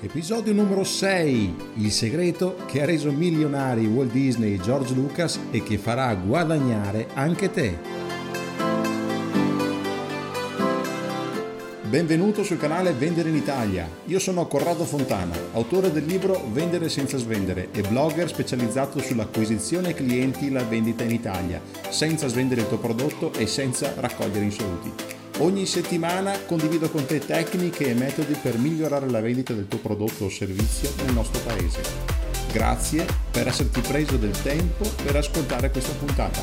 episodio numero 6, il segreto che ha reso milionari Walt Disney e George Lucas e che farà guadagnare anche te. Benvenuto sul canale Vendere in Italia. Io sono Corrado Fontana, autore del libro Vendere senza svendere e blogger specializzato sull'acquisizione clienti e la vendita in Italia, senza svendere il tuo prodotto e senza raccogliere insoluti. Ogni settimana condivido con te tecniche e metodi per migliorare la vendita del tuo prodotto o servizio nel nostro paese. Grazie per esserti preso del tempo per ascoltare questa puntata.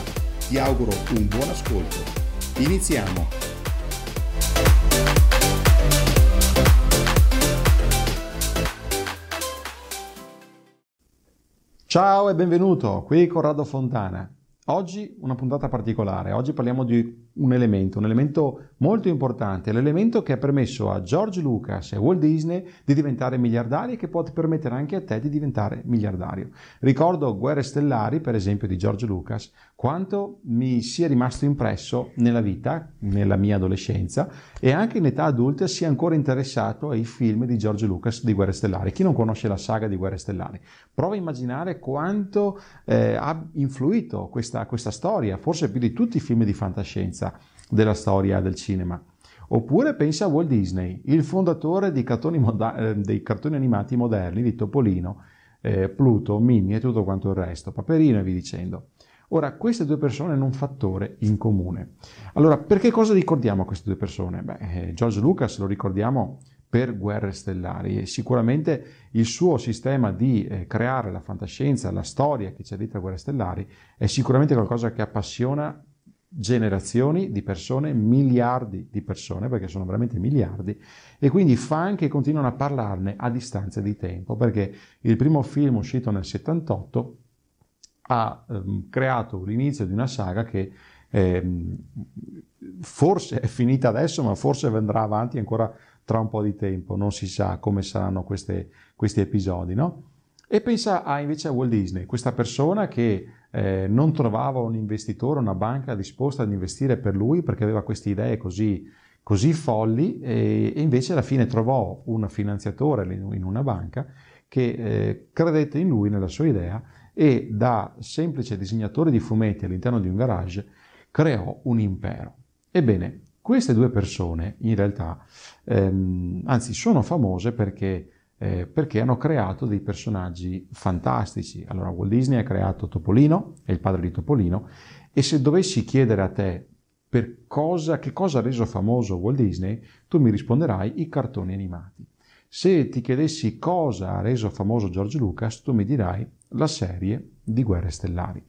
Ti auguro un buon ascolto. Iniziamo! Ciao e benvenuto, qui Corrado Fontana. Oggi una puntata particolare, oggi parliamo di un elemento, un elemento molto importante, l'elemento che ha permesso a George Lucas e Walt Disney di diventare miliardari e che può permettere anche a te di diventare miliardario. Ricordo Guerre Stellari, per esempio, di George Lucas, quanto mi sia rimasto impresso nella vita, nella mia adolescenza e anche in età adulta sia ancora interessato ai film di George Lucas di Guerre Stellari. Chi non conosce la saga di Guerre Stellari? Prova a immaginare quanto eh, ha influito questa, questa storia, forse più di tutti i film di fantascienza della storia del cinema. Oppure pensa a Walt Disney, il fondatore cartoni moda- eh, dei cartoni animati moderni di Topolino, eh, Pluto, Minnie e tutto quanto il resto, Paperino e vi dicendo. Ora, queste due persone hanno un fattore in comune. Allora, perché cosa ricordiamo a queste due persone? Beh, eh, George Lucas lo ricordiamo per Guerre Stellari e sicuramente il suo sistema di eh, creare la fantascienza, la storia che c'è dietro a Guerre Stellari è sicuramente qualcosa che appassiona generazioni di persone, miliardi di persone, perché sono veramente miliardi, e quindi fan che continuano a parlarne a distanza di tempo, perché il primo film uscito nel 78 ha ehm, creato l'inizio di una saga che ehm, forse è finita adesso, ma forse andrà avanti ancora tra un po' di tempo, non si sa come saranno queste, questi episodi, no? E pensa a, invece a Walt Disney, questa persona che eh, non trovava un investitore, una banca disposta ad investire per lui perché aveva queste idee così, così folli e, e, invece alla fine trovò un finanziatore in una banca che eh, credette in lui, nella sua idea e da semplice disegnatore di fumetti all'interno di un garage creò un impero. Ebbene, queste due persone in realtà, ehm, anzi, sono famose perché, eh, perché, hanno creato dei personaggi fantastici. Allora, Walt Disney ha creato Topolino, è il padre di Topolino, e se dovessi chiedere a te per cosa, che cosa ha reso famoso Walt Disney, tu mi risponderai i cartoni animati. Se ti chiedessi cosa ha reso famoso George Lucas, tu mi dirai la serie di Guerre Stellari.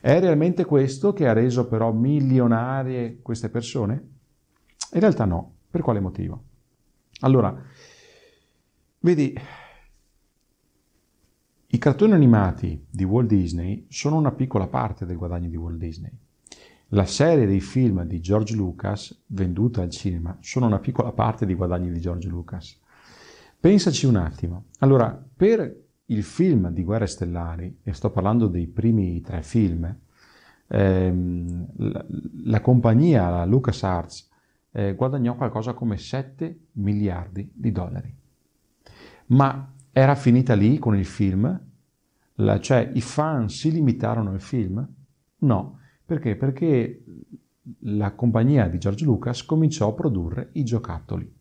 È realmente questo che ha reso però milionarie queste persone? In realtà no. Per quale motivo? Allora, vedi, i cartoni animati di Walt Disney sono una piccola parte del guadagno di Walt Disney. La serie dei film di George Lucas, venduta al cinema, sono una piccola parte dei guadagni di George Lucas. Pensaci un attimo. Allora, per il film di Guerre Stellari, e sto parlando dei primi tre film, ehm, la, la, compagnia, la LucasArts, eh, guadagnò qualcosa come 7 miliardi di dollari. Ma era finita lì con il film? La, cioè i fan si limitarono al film? No. Perché? Perché la compagnia di George Lucas cominciò a produrre i giocattoli.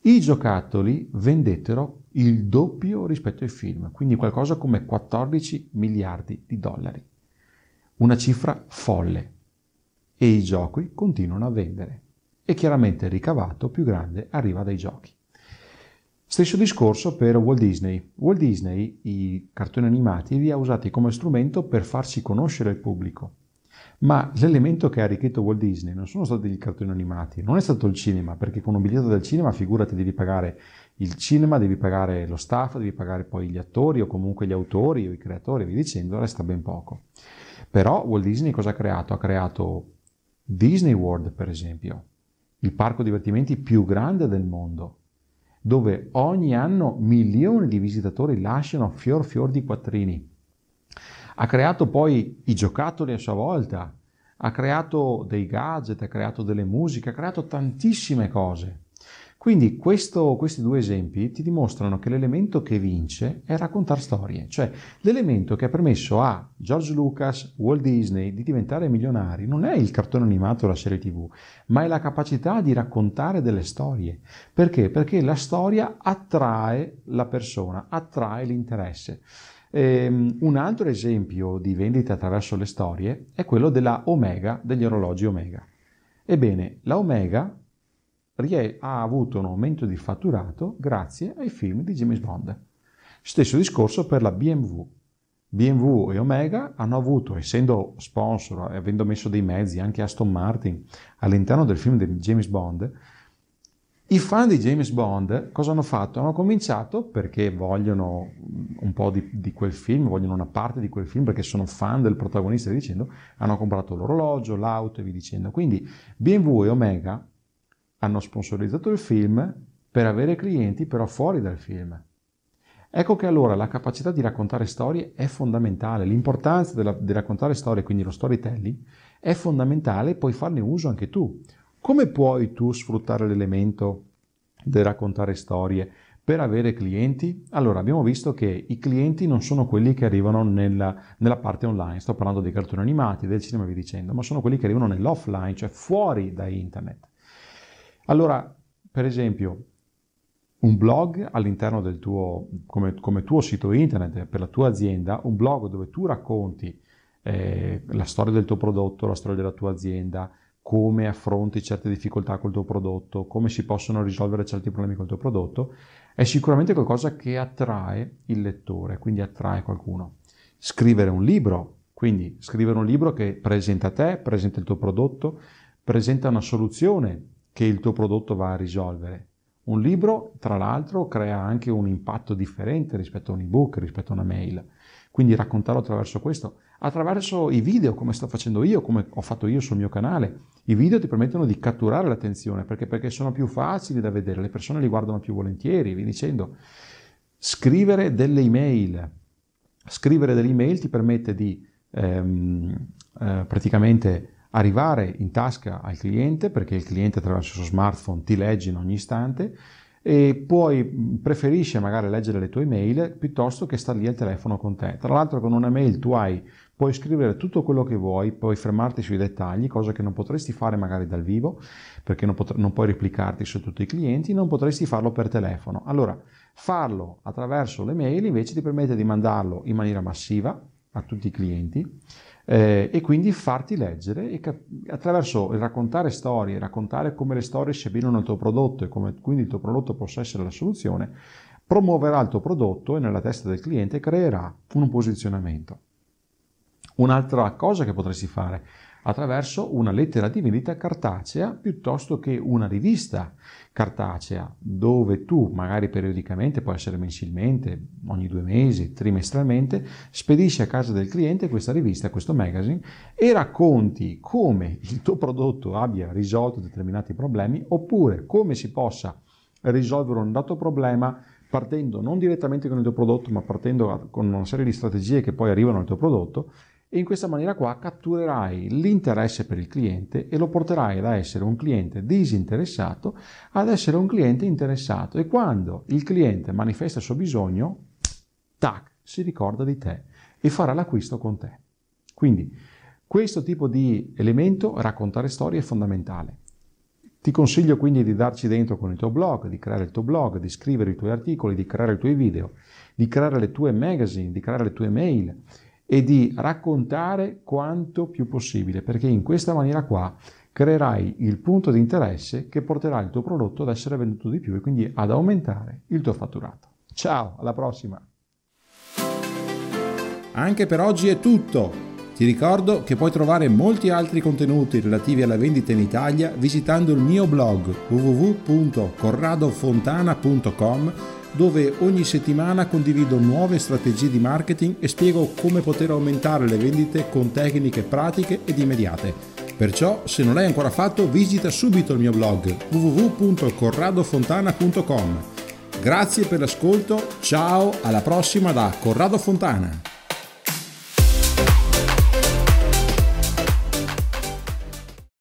I giocattoli vendettero il doppio rispetto ai film, quindi qualcosa come 14 miliardi di dollari. Una cifra folle. E i giochi continuano a vendere. E chiaramente il ricavato più grande arriva dai giochi. Stesso discorso per Walt Disney. Walt Disney i cartoni animati li ha usati come strumento per farsi conoscere il pubblico. Ma l'elemento che ha arricchito Walt Disney non sono stati i cartoni animati, non è stato il cinema, perché con un biglietto del cinema figurati devi pagare il cinema, devi pagare lo staff, devi pagare poi gli attori o comunque gli autori o i creatori, vi dicendo, resta ben poco. Però Walt Disney cosa ha creato? Ha creato Disney World, per esempio, il parco divertimenti più grande del mondo, dove ogni anno milioni di visitatori lasciano fior fior di quattrini ha creato poi i giocattoli a sua volta, ha creato dei gadget, ha creato delle musiche, ha creato tantissime cose. Quindi questo, questi due esempi ti dimostrano che l'elemento che vince è raccontare storie, cioè l'elemento che ha permesso a George Lucas, Walt Disney di diventare milionari non è il cartone animato o la serie tv, ma è la capacità di raccontare delle storie. Perché? Perché la storia attrae la persona, attrae l'interesse. Ehm, un altro esempio di vendita attraverso le storie è quello della Omega, degli orologi Omega. Ebbene, la Omega ha avuto un aumento di fatturato grazie ai film di James Bond. Stesso discorso per la BMW. BMW e Omega hanno avuto, essendo sponsor e avendo messo dei mezzi anche Aston Martin all'interno del film di James Bond, i fan di James Bond cosa hanno fatto? Hanno cominciato perché vogliono un po' di, di, quel film, vogliono una parte di quel film perché sono fan del protagonista dicendo, hanno comprato l'orologio, l'auto e via dicendo. Quindi BMW e Omega hanno sponsorizzato il film per avere clienti però fuori dal film. Ecco che allora la capacità di raccontare storie è fondamentale, l'importanza della, di raccontare storie, quindi lo storytelling, è fondamentale e puoi farne uso anche tu. Come puoi tu sfruttare l'elemento del raccontare storie per avere clienti? Allora, abbiamo visto che i clienti non sono quelli che arrivano nella, nella parte online, sto parlando dei cartoni animati, del cinema via dicendo, ma sono quelli che arrivano nell'offline, cioè fuori da internet. Allora, per esempio, un blog all'interno del tuo, come, come, tuo sito internet per la tua azienda, un blog dove tu racconti eh, la storia del tuo prodotto, la storia della tua azienda, come affronti certe difficoltà col tuo prodotto, come si possono risolvere certi problemi col tuo prodotto, è sicuramente qualcosa che attrae il lettore, quindi attrae qualcuno. Scrivere un libro, quindi scrivere un libro che presenta te, presenta il tuo prodotto, presenta una soluzione che il tuo prodotto va a risolvere. Un libro, tra l'altro, crea anche un impatto differente rispetto a un ebook, rispetto a una mail. Quindi raccontarlo attraverso questo, attraverso i video, come sto facendo io, come ho fatto io sul mio canale. I video ti permettono di catturare l'attenzione perché, perché sono più facili da vedere, le persone li guardano più volentieri, vi dicendo. Scrivere delle email. Scrivere delle email ti permette di ehm, eh, praticamente arrivare in tasca al cliente perché il cliente attraverso il suo smartphone ti legge in ogni istante e poi preferisce magari leggere le tue email piuttosto che stare lì al telefono con te. Tra l'altro con una mail tu hai, puoi scrivere tutto quello che vuoi, puoi fermarti sui dettagli, cosa che non potresti fare magari dal vivo perché non, pot- non puoi replicarti su tutti i clienti, non potresti farlo per telefono. Allora, farlo attraverso le mail invece ti permette di mandarlo in maniera massiva a tutti i clienti eh, e quindi farti leggere e cap- attraverso il raccontare storie, raccontare come le storie si abbinano al tuo prodotto e come quindi il tuo prodotto possa essere la soluzione, promuoverà il tuo prodotto e nella testa del cliente creerà un posizionamento. Un'altra cosa che potresti fare attraverso una lettera di vendita cartacea piuttosto che una rivista cartacea dove tu magari periodicamente, può essere mensilmente, ogni due mesi, trimestralmente, spedisci a casa del cliente questa rivista, questo magazine e racconti come il tuo prodotto abbia risolto determinati problemi oppure come si possa risolvere un dato problema partendo non direttamente con il tuo prodotto ma partendo con una serie di strategie che poi arrivano al tuo prodotto e in questa maniera qua catturerai l'interesse per il cliente e lo porterai da essere un cliente disinteressato ad essere un cliente interessato e quando il cliente manifesta il suo bisogno, tac, si ricorda di te e farà l'acquisto con te. Quindi questo tipo di elemento, raccontare storie, è fondamentale. Ti consiglio quindi di darci dentro con il tuo blog, di creare il tuo blog, di scrivere i tuoi articoli, di creare i tuoi video, di creare le tue magazine, di creare le tue mail e di raccontare quanto più possibile, perché in questa maniera qua creerai il punto di interesse che porterà il tuo prodotto ad essere venduto di più e quindi ad aumentare il tuo fatturato. Ciao, alla prossima! Anche per oggi è tutto. Ti ricordo che puoi trovare molti altri contenuti relativi alla vendita in Italia visitando il mio blog www.corradofontana.com dove ogni settimana condivido nuove strategie di marketing e spiego come poter aumentare le vendite con tecniche pratiche ed immediate. Perciò, se non l'hai ancora fatto, visita subito il mio blog www.corradofontana.com. Grazie per l'ascolto, ciao, alla prossima da Corrado Fontana.